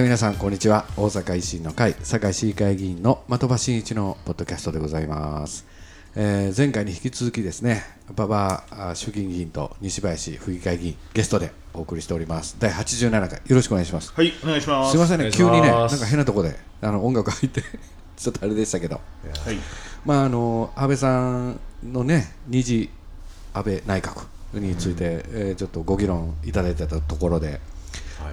えー皆さんこんにちは。大阪維新の会堺市議会議員の的場真一のポッドキャストでございます、えー前回に引き続きですね馬場あ衆議院議員と西林府議会議員ゲストでお送りしております。第87回よろしくお願いします。はい、お願いします。すいませんね急にねなんか変なとこであの音楽入って ちょっとあれでしたけど。はい、まああの安倍さんのね二次安倍内閣について、えーちょっとご議論いただいてたところで、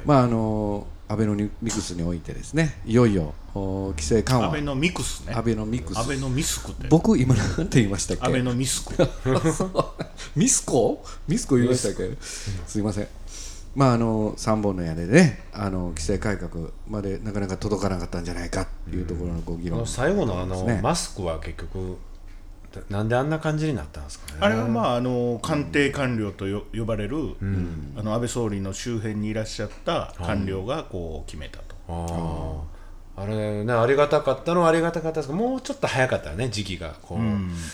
まああの安倍のミクスにおいてですねいよいよお規制緩和。アベノミクスね。アベノミクス。アベノミスクって。僕今なんて言いましたっけ？アベノミスク。ミスコ？ミスコ言いましたっけ？すいません。まああの3本の屋根でねあの規制改革までなかなか届かなかったんじゃないかっていうところのご議論、あの最後のあの、ね。マスクは結局なんであんな感じになったんですかね。あれはまああの官邸官僚とよ呼ばれる、あの安倍総理の周辺にいらっしゃった官僚がこう決めたと。あれねありがたかったのはありがたかったですけどもうちょっと早かったね時期がこう、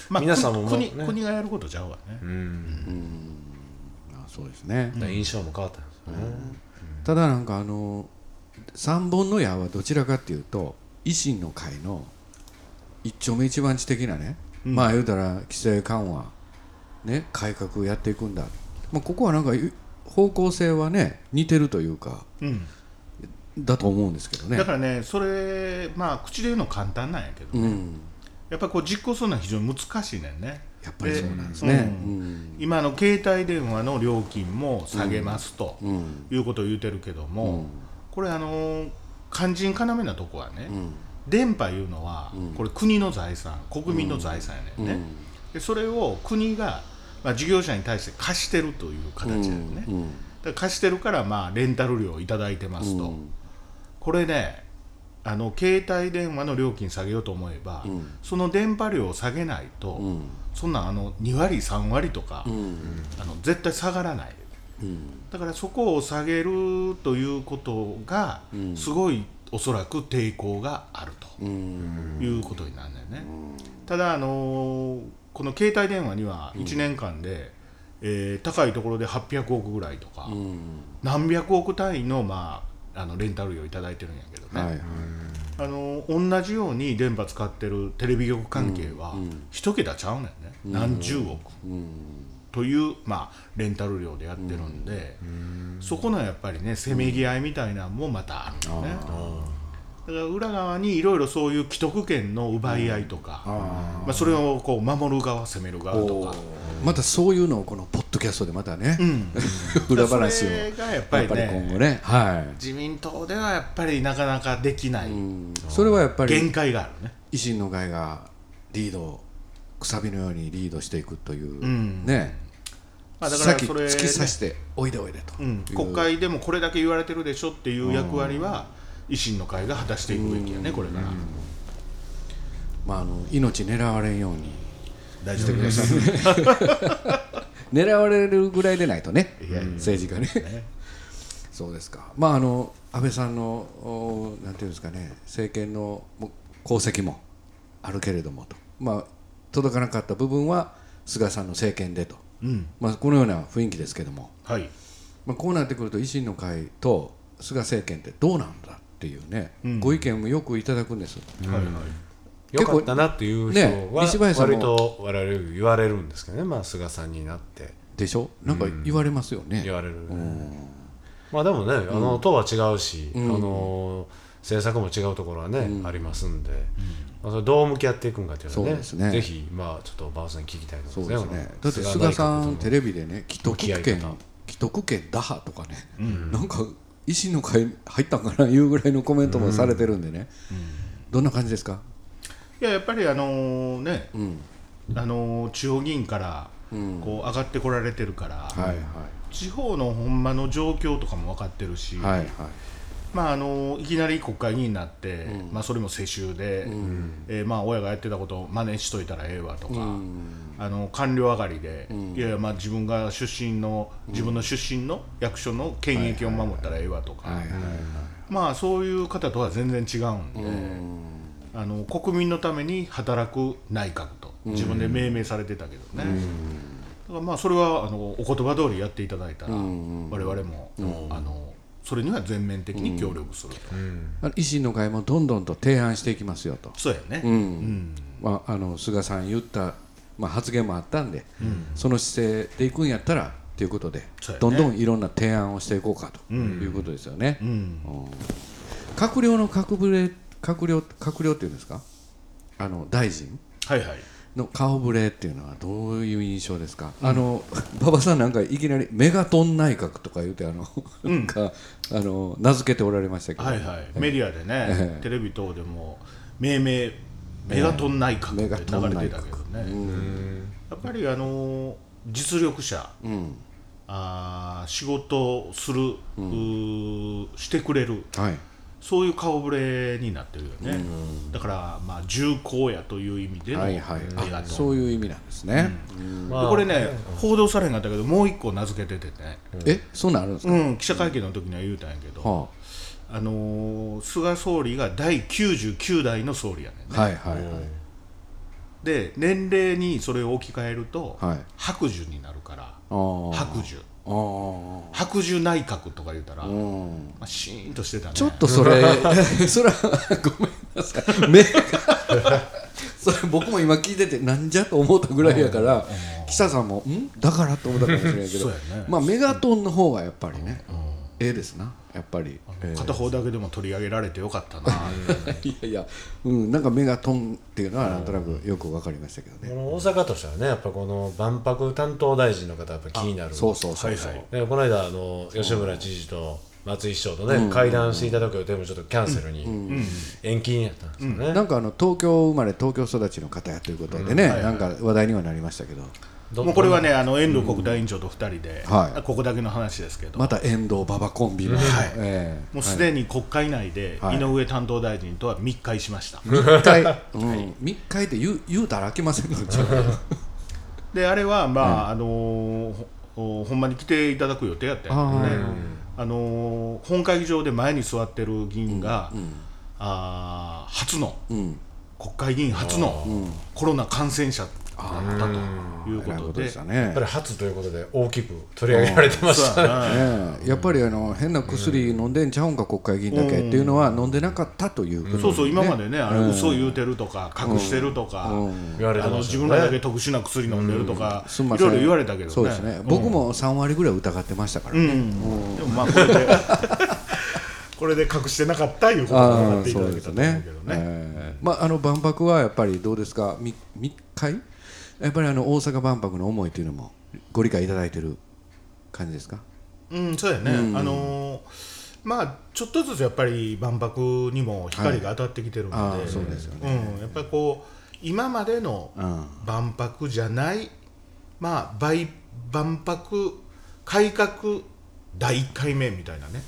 まあ皆さんももう国ね。国がやることちゃうわね。あそうですね、印象も変わったんですよね、ただなんかあの3本の矢はどちらかっていうと維新の会の一丁目一番地的なね、まあ言うたら規制緩和ね改革やっていくんだ、まあ、ここはなんかい方向性はね似てるというかうん。だと思うんですけどね。だからね、それまあ口で言うの簡単なんやけど、うん。やっぱりこう実行するのは非常に難しいねんね。やっぱりそうなんですね。ううん。ん。今の携帯電話の料金も下げますと、うん。いうことを言うてるけども、うん。これあの肝心要なとこはね、うん電波いうのは、これ国の財産国民の財産やねんね、でそれを国が、まあ、事業者に対して貸してるという形やね、うん。だ貸してるから、まあ、レンタル料をいただいてますと、うん。これねあの携帯電話の料金下げようと思えば、その電波量を下げないと、うん。そんなんあの2割3割とか、うん。あの絶対下がらない。うん。だからそこを下げるということが、うん。すごいおそらく抵抗があるとうん。いうことになるんだよね、ただ、あのーこの携帯電話には1年間で、えー高いところで800億ぐらいとか、うん。何百億単位の,、まあ、あのレンタル料をいただいてるんやけどね、はいはい。あのー同じように電波使ってるテレビ局関係はうん。一桁ちゃうね。ん。ね、何十億。うんという、まあ、レンタル料でやってるんで、そこのやっぱりねせめぎ合いみたいなのもまたあるんだよね、だから裏側にいろいろそういう既得権の奪い合いとか、まあ、それをこう守る側攻める側とか、またそういうのをこのポッドキャストでまたね、うん、裏話を。それがやっぱりね今後ね。はい、自民党ではやっぱりなかなかできない、うん。それはやっぱり限界があるね。維新の会がリードをくさびのようにリードしていくという、ん。ね、まあだからさっきそれ突き刺して。おいでおいでと。いう、うん、国会でもこれだけ言われてるでしょっていう役割は維新の会が果たしていくべきやねこれから、まあ、あの命狙われんように。大丈夫です狙われるぐらいでないとね。政治家ね。ね。そうですか。まああの安倍さんのおなんていうんですかね。政権のも功績もあるけれどもと。まあ届かなかった部分は菅さんの政権でと、うんまあ、このような雰囲気ですけども、はい。まあ、こうなってくると維新の会と菅政権ってどうなんだっていうね、うん。ご意見もよくいただくんです、はいはい。よかったなっていう人ねは西林さんも。割と我々言われるんですけどね、まあ、菅さんになって。でしょ？なんか言われますよね、言われる、うん。まあでもね、あの党は違うし、ん。あの政策も違うところはね、ありますんで、まあ、それどう向き合っていくんかっていうのはねそうですね。ぜひまあちょっと馬場さんに聞きたいとそうころですね。だって菅さんテレビでね既得権方。既得権打破とかね、なんか維新の会入ったんかないうぐらいのコメントもされてるんでね、どんな感じですか、いややっぱりあのーね、うん。あのー地方議員からうん。こう上がってこられてるから、はい地方のほんまの状況とかも分かってるし、はいはいはいまああのーいきなり国会議員になって、まあ、それも世襲で、えーまあ、親がやってたことを真似しといたらええわとか、あの官僚上がりで、いやいやまあ自分が出身の自分の出身の役所の権益を守ったらええわとか、まあそういう方とは全然違うんで。あの国民のために働く内閣と自分で命名されてたけどね、だからまあそれはあのお言葉通りやっていただいたら、我々も、あのそれには全面的に協力すると、あの維新の会もどんどんと提案していきますよと、そうやね、うん。まあ、あの菅さん言った、まあ、発言もあったんで、その姿勢でいくんやったらということで、ね。どんどんいろんな提案をしていこうかということですよね。うん。うん。閣僚の閣ぶれ閣僚閣僚っていうんですか？あの大臣。はいはいの顔ぶれっていうのはどういう印象ですか、あの馬場さんなんかいきなりメガトン内閣とか言うてあの、なんかあの名付けておられましたけど、はいはい、メディアでね、ええ。テレビ等でも命名メガトン内閣って流れてたけどね、やっぱりあの実力者うん。あー仕事をする、うーしてくれるはいそういう顔ぶれになってるよね、だからまあ重厚やという意味でのはいはい。そういう意味なんですね、までこれね報道されへんかったけどもう一個名付けててね、えそんなんあるんですか、うん、記者会見の時には言うたんやけど、はあ。のー菅総理が第99代の総理やねんあ、ね、はいはいはい。で年齢にそれを置き換えると、はい。白寿になるから。白寿白寿内閣とか言うたら、まうん。あ、シーンとしてたね。ちょっとそれ それはごめんなさい。目がそれ僕も今聞いててなんじゃと思ったぐらいやから記者さんもん？だからと思ったかもしれないけど。ね。まあメガトンの方がやっぱりねええですなやっぱり。ええ。片方だけでも取り上げられてよかったな、いやいやうんなんかメガトンっていうのはなんとなくよく分かりましたけどね。この大阪としてはねやっぱこの万博担当大臣の方やっぱ気になる。そうそうそう。そうはい。はい。でこの間あの吉村知事と松井市長とね、会談していただく予定もちょっとキャンセルに延期になったんですよね、なんかあの東京生まれ東京育ちの方やということでね、はいはい。なんか話題にはなりましたけどどもうこれはねあの遠藤国大委員長と2人で、はい。ここだけの話ですけど、また遠藤馬場コンビの、はい。ええ。もうすでに国会内ではい。井上担当大臣とは密会しました、密会、うん、密会って言う言うたら飽きませんの？であれはまあ、あのーほほんまに来ていただく予定やったんやけどね。あのー本会議場で前に座ってる議員が、あー初のうん。国会議員初のコロナ感染者だったということで。ね。やっぱり初ということで大きく取り上げられてましたね。ねえ。やっぱりあの変な薬飲んでんちゃうんか国会議員だけっていうのは飲んでなかったということそうそう今までねあれうん。嘘言うてるとか隠してるとか、あの自分らだけ特殊な薬飲んでるとか、すんません。いろいろ言われたけどね。そうですね、僕も3割ぐらい疑ってましたからね、うん、でもまあこれで これで隠してなかったいうことになああっていただけたとけどね。えーまああの万博はやっぱりどうですか？み密会やっぱりあの大阪万博の思いというのもご理解いただいてる感じですか？うん、そうやね、あのーまあちょっとずつやっぱり万博にも光が当たってきてるので、ああそうですよね、うん、やっぱりこう今までのうん。万博じゃない、まあ倍万博改革第1回目みたいなね、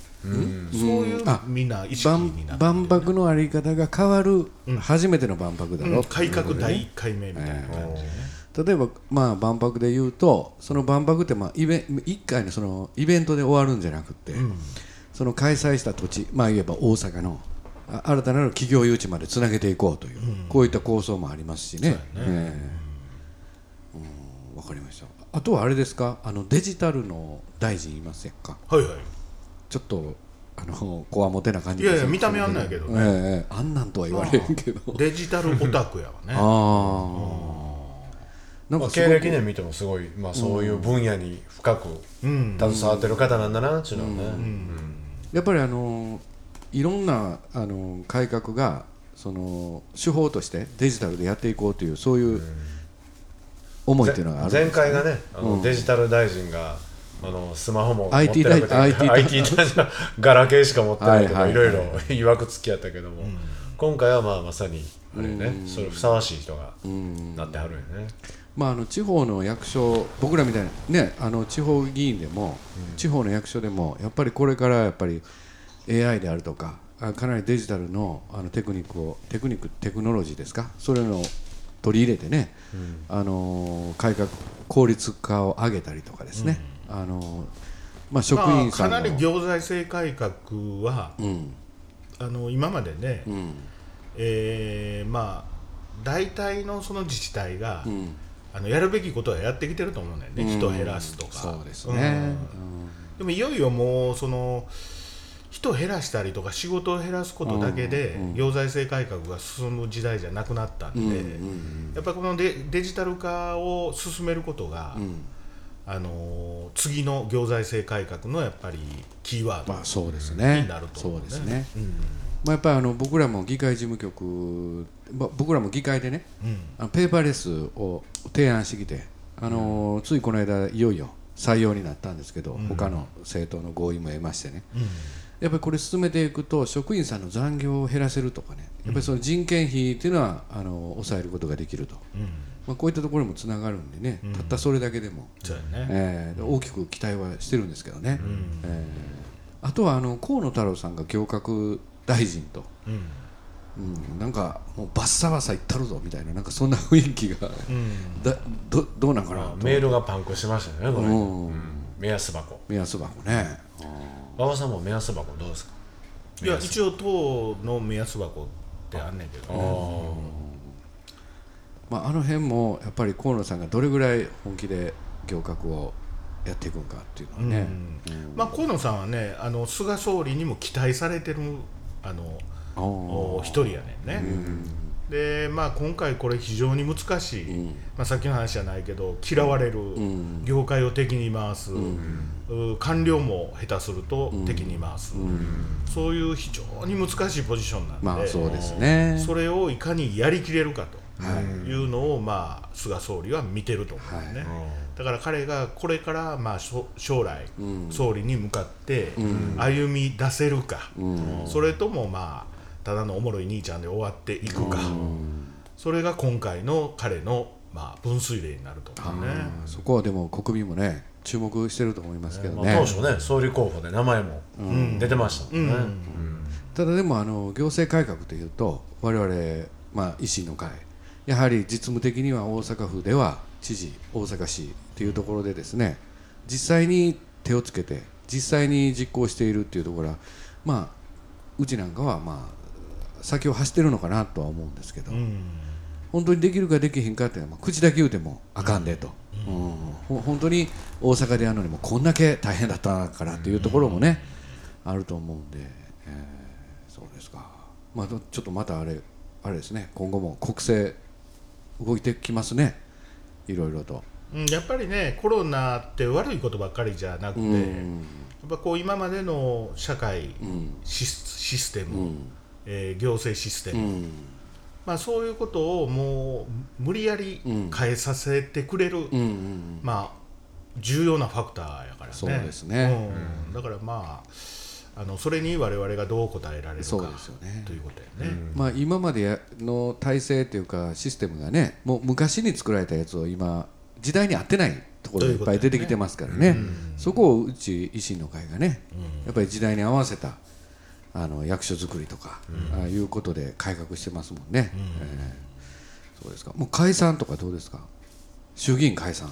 そういうあみんな意識万になって万博のあり方が変わる初めての万博だろ、うん改革第1回目みたいな感じでね。例えば、まあ、万博で言うとその万博って、まあ、イベ1回のそのイベントで終わるんじゃなくて、その開催した土地、まあ、いえば大阪のあ新たなる企業誘致までつなげていこうという、こういった構想もありますしね。ええ。うんわかりました。あとはあれですか？あのデジタルの大臣いませんか？はいはい。ちょっとあのこわもてな感じいやいや見た目あんなんやけどね。ええええ。あんなんとは言われへんけど。デジタルオタクやわね。ああなんまあ、か経歴年見てもすごい、まあ、そういう分野に深くうん。携わってる方なんだなっていうのはね、やっぱりあのいろんなあの改革がその手法としてデジタルでやっていこうというそういう思いっていうのがあるん前回がねあの、デジタル大臣があのスマホも持ってなくて大 IT 大 IT ガラケーしか持ってないとか、はいはい。いろいろいわくつきやったけども、今回はまあまさにあれね、それふさわしい人がなってはるよね、まあ、あの地方の役所僕らみたいな、ね、あの地方議員でも、地方の役所でもやっぱりこれからやっぱり AI であるとかあかなりデジタルのあのテクニックをテクニックテクノロジーですか？それの取り入れてね、あのー改革効率化を上げたりとかですね、あのーまあ、職まあ、員さんの、かなり行財政改革は、うん。あの今までね、うん。えーまあ大体のその自治体が、うんあのやるべきことはやってきてると思うんだよね、人を減らすとか。そうですね、うん。でもいよいよもうその人減らしたりとか仕事を減らすことだけで行財政改革が進む時代じゃなくなったんで、やっぱりこのデデジタル化を進めることが、あの次の行財政改革のやっぱりキーワードになるとそ思うね。うですね、まあ、やっぱりあの僕らも議会事務局、まあ、僕らも議会でねうん。あのペーパーレスを提案してきて、あのついこの間いよいよ採用になったんですけど、他の政党の合意も得ましてね。やっぱりこれ進めていくと職員さんの残業を減らせるとかね。やっぱりその人件費っていうのはあの抑えることができると、うん。まあ、こういったところにもつながるんでね、たったそれだけでも、ね、えー大きく期待はしてるんですけどね、えー。あとはあの河野太郎さんが行革大臣と、うん。うん、なんかもうバッサバサいったるぞみたいななんかそんな雰囲気が。うん。だどどうなんかなとメールがパンクしましたよねこれ、うん。うん。目安箱。目安箱ね。馬場さんも目安箱どうですか？いや一応党の目安箱ってあんねんけどね。まあ、あの辺もやっぱり河野さんがどれぐらい本気で行革をやっていくんかっていうのはね、まあ、河野さんはねあの菅総理にも期待されてるあの一人やねんね。でまあ、今回これ非常に難しい、まあ、さっきの話じゃないけど嫌われる、業界を敵に回す、う官僚も下手すると敵に回す、そういう非常に難しいポジションなんで、まあそうですね。それをいかにやりきれるかとい。うのを、まあ、菅総理は見てると思うんね、だから彼がこれから、まあ、将来、総理に向かって歩み出せるか、それとも、まあ、ただのおもろい兄ちゃんで終わっていくか、それが今回の彼の、まあ、分水嶺になると思うね。そこはでも国民もね注目してると思いますけどまあ、ね、当初ね総理候補で名前も出てましたもんね、ただでもあの行政改革というと我々、まあ、維新の会やはり実務的には大阪府では知事大阪市というところでですね実際に手をつけて実際に実行しているっていうところはまあうちなんかはまあ先を走ってるのかなとは思うんですけど、うん。本当にできるかできへんかっていうのはまあ口だけ言うてもあかんでと、うん。ほ本当に大阪でやるのにもこんだけ大変だったからっていうところもね、あると思うんで、えーそうですか、まあ、どちょっとまたあれあれですね。今後も国政動いてきますね。いろいろと。うんやっぱりねコロナって悪いことばっかりじゃなくて、やっぱこう今までの社会シスシステム、えー行政システム、まあ、そういうことをもう無理やり変えさせてくれる、まあ、重要なファクターやからね。そうですね。うん。だからまああのそれに我々がどう応えられるかそうですよね。ということやね。まあ、今までやの体制というかシステムがねもう昔に作られたやつを今時代に合ってないところがいっぱい出てきてますからね。そこをうち維新の会がね、やっぱり時代に合わせたあの役所作りとか、ああいうことで改革してますもんね、えーそうですか。もう解散とかどうですか？衆議院解散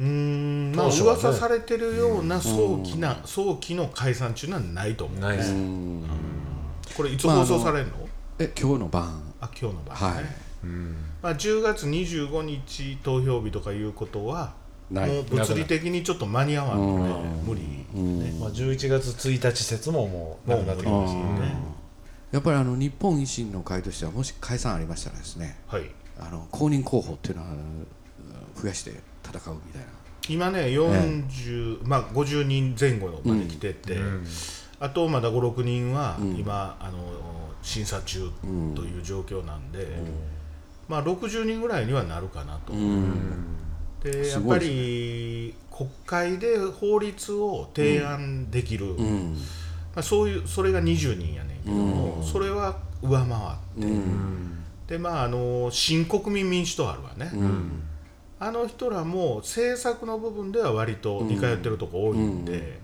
うーん。まあ噂されてるような早期な、早期の解散中いうのはないと思う、ないです、これいつ放送されるの,、え今日の晩。あ今日の場合はい。ね、まあ、10月25日投票日とかいうことはない。もう物理的にちょっと間に合わんので、無理、ね。まあ、11月1日説ももうなくなってきましたよねやっぱりあの日本維新の会としてはもし解散ありましたらですねはい。あの公認候補っていうのは増やして戦うみたいな。今ね40、まあ、50人前後まで来てて、あとまだ56人は今、あの審査中という状況なんで、まあ、60人ぐらいにはなるかなと。でやっぱり国会で法律を提案できる、まあ、そういうそれが20人やねんけども、それは上回って、でまああの新国民民主党あるわね、あの人らも政策の部分では割と似通ってるとこ多いんで、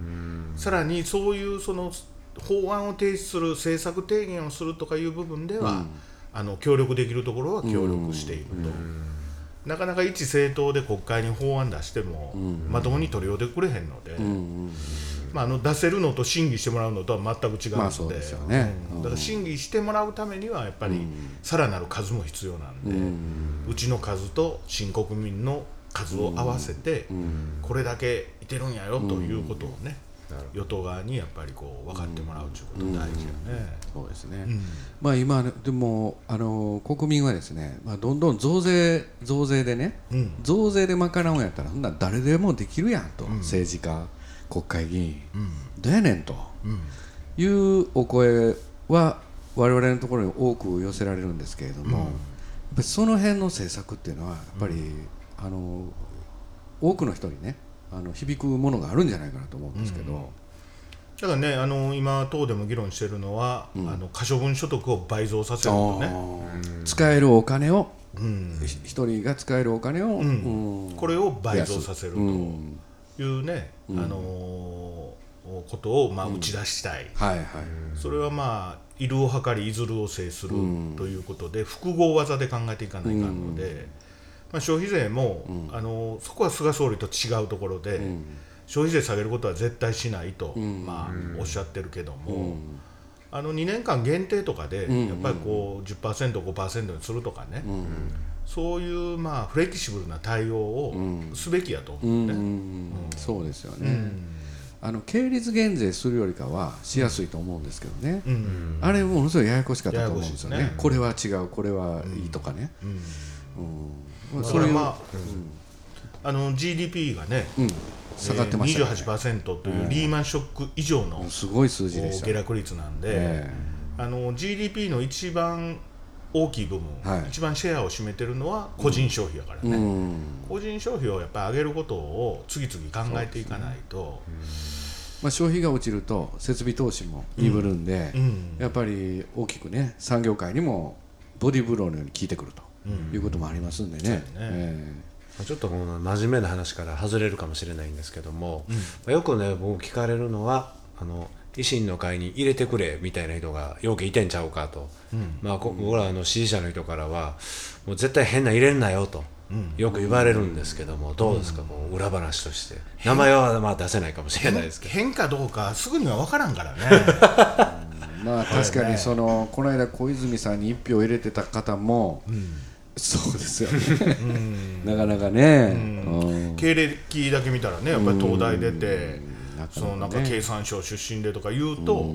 さらにそういうその法案を提出する政策提言をするとかいう部分では、あの協力できるところは協力していると。なかなか一政党で国会に法案出しても、まともに取り寄ってくれへんので、まあ、あの出せるのと審議してもらうのとは全く違うので,、審議してもらうためにはやっぱりさらなる数も必要なんで、うちの数と新国民の数を合わせて、これだけいてるん。やよということをね、与党側にやっぱりこう分かってもらうということ大事よね。そうですね、まあ今でもあの国民はですね、まあ、どんどん増税増税でね、増税で賄うんやったらそんな誰でもできるやんと、政治家国会議員、どうやねんと、いうお声は我々のところに多く寄せられるんですけれども、やっぱりその辺の政策っていうのはやっぱり、あの多くの人にねあの響くものがあるんじゃないかなと思うんですけど。だからねあの今党でも議論しているのは、あの可処分所得を倍増させるとね、使えるお金を一、人が使えるお金を、これを倍増させるというね、あのことをまあ打ち出したい、はいはい、それはまあいるを図りいずるを制するということで、複合技で考えていかないかんので、まあ、消費税も、あのそこは菅総理と違うところで。消費税下げることは絶対しないと、まあ、おっしゃってるけども、あの2年間限定とかで、やっぱりこう10%、5%にするとかね、そういうまあフレキシブルな対応をすべきやと。思うね。そうですよね、あの経立減税するよりかはしやすいと思うんですけどね、あれものすごいややこしかったと思うんですよね、これは違う、これはいいとかね。うんそれまあ、あの GDP がね、下がってました、ね、28%というリーマンショック以上のすごい数字で下落率なんで、あの GDP の一番大きい部分、はい、一番シェアを占めてるのは個人消費やからね、うん、個人消費をやっぱり上げることを次々考えていかないと。まあ、消費が落ちると設備投資も鈍るんで、やっぱり大きくね産業界にもボディーブローのように効いてくるということもありますんでね。ちょっとこの真面目な話から外れるかもしれないんですけども、うん、よくね僕聞かれるのはあの維新の会に入れてくれみたいな人がよくいてんちゃうかと、うん、まあ、僕らの支持者の人からはもう絶対変な入れんなよと。よく言われるんですけども、どうですか、こう裏話として。名前はまあ出せないかもしれないですけど。変かどうかすぐには分からんからね。まあ確かにそのこの間小泉さんに1票入れてた方も、うんそうですよね。なかなかね、経歴だけ見たらねやっぱり東大出て、そのなんか経産省出身でとか言うと、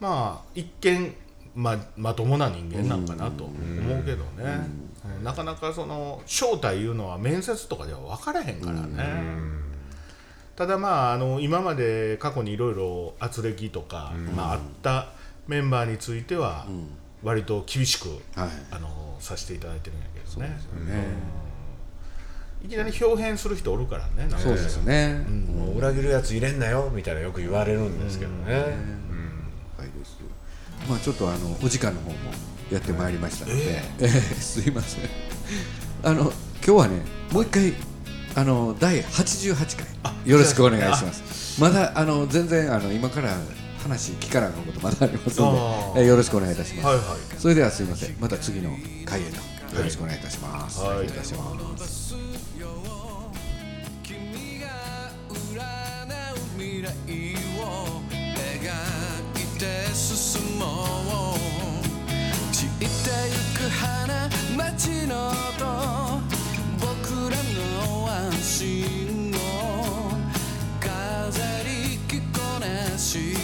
まあ一見ままともな人間なんかなと思うけどね、なかなかその正体いうのは面接とかでは分からへんからね。ただまああの今まで過去にいろいろ圧力とか、まあ、あったメンバーについては割と厳しく、はい、あのさせていただいてるんやけどね。いきなり表変する人おるからね。そうですよね、もう裏切るやつ入れんなよみたいなよく言われるんですけどね。はいです。まあちょっとあのお時間の方もやってまいりましたので、えー、すいません。あの今日はねもう一回あの第88回よろしくお願いします。まだあの全然あの今から話聞かなあかんことまだありますのでよろしくお願いいたします、はいはい、それではすいません。また次の回へとよろしくお願いいたします、はい、お願い。いたします、進もってゆく花街の音僕らの安心を飾り着こなし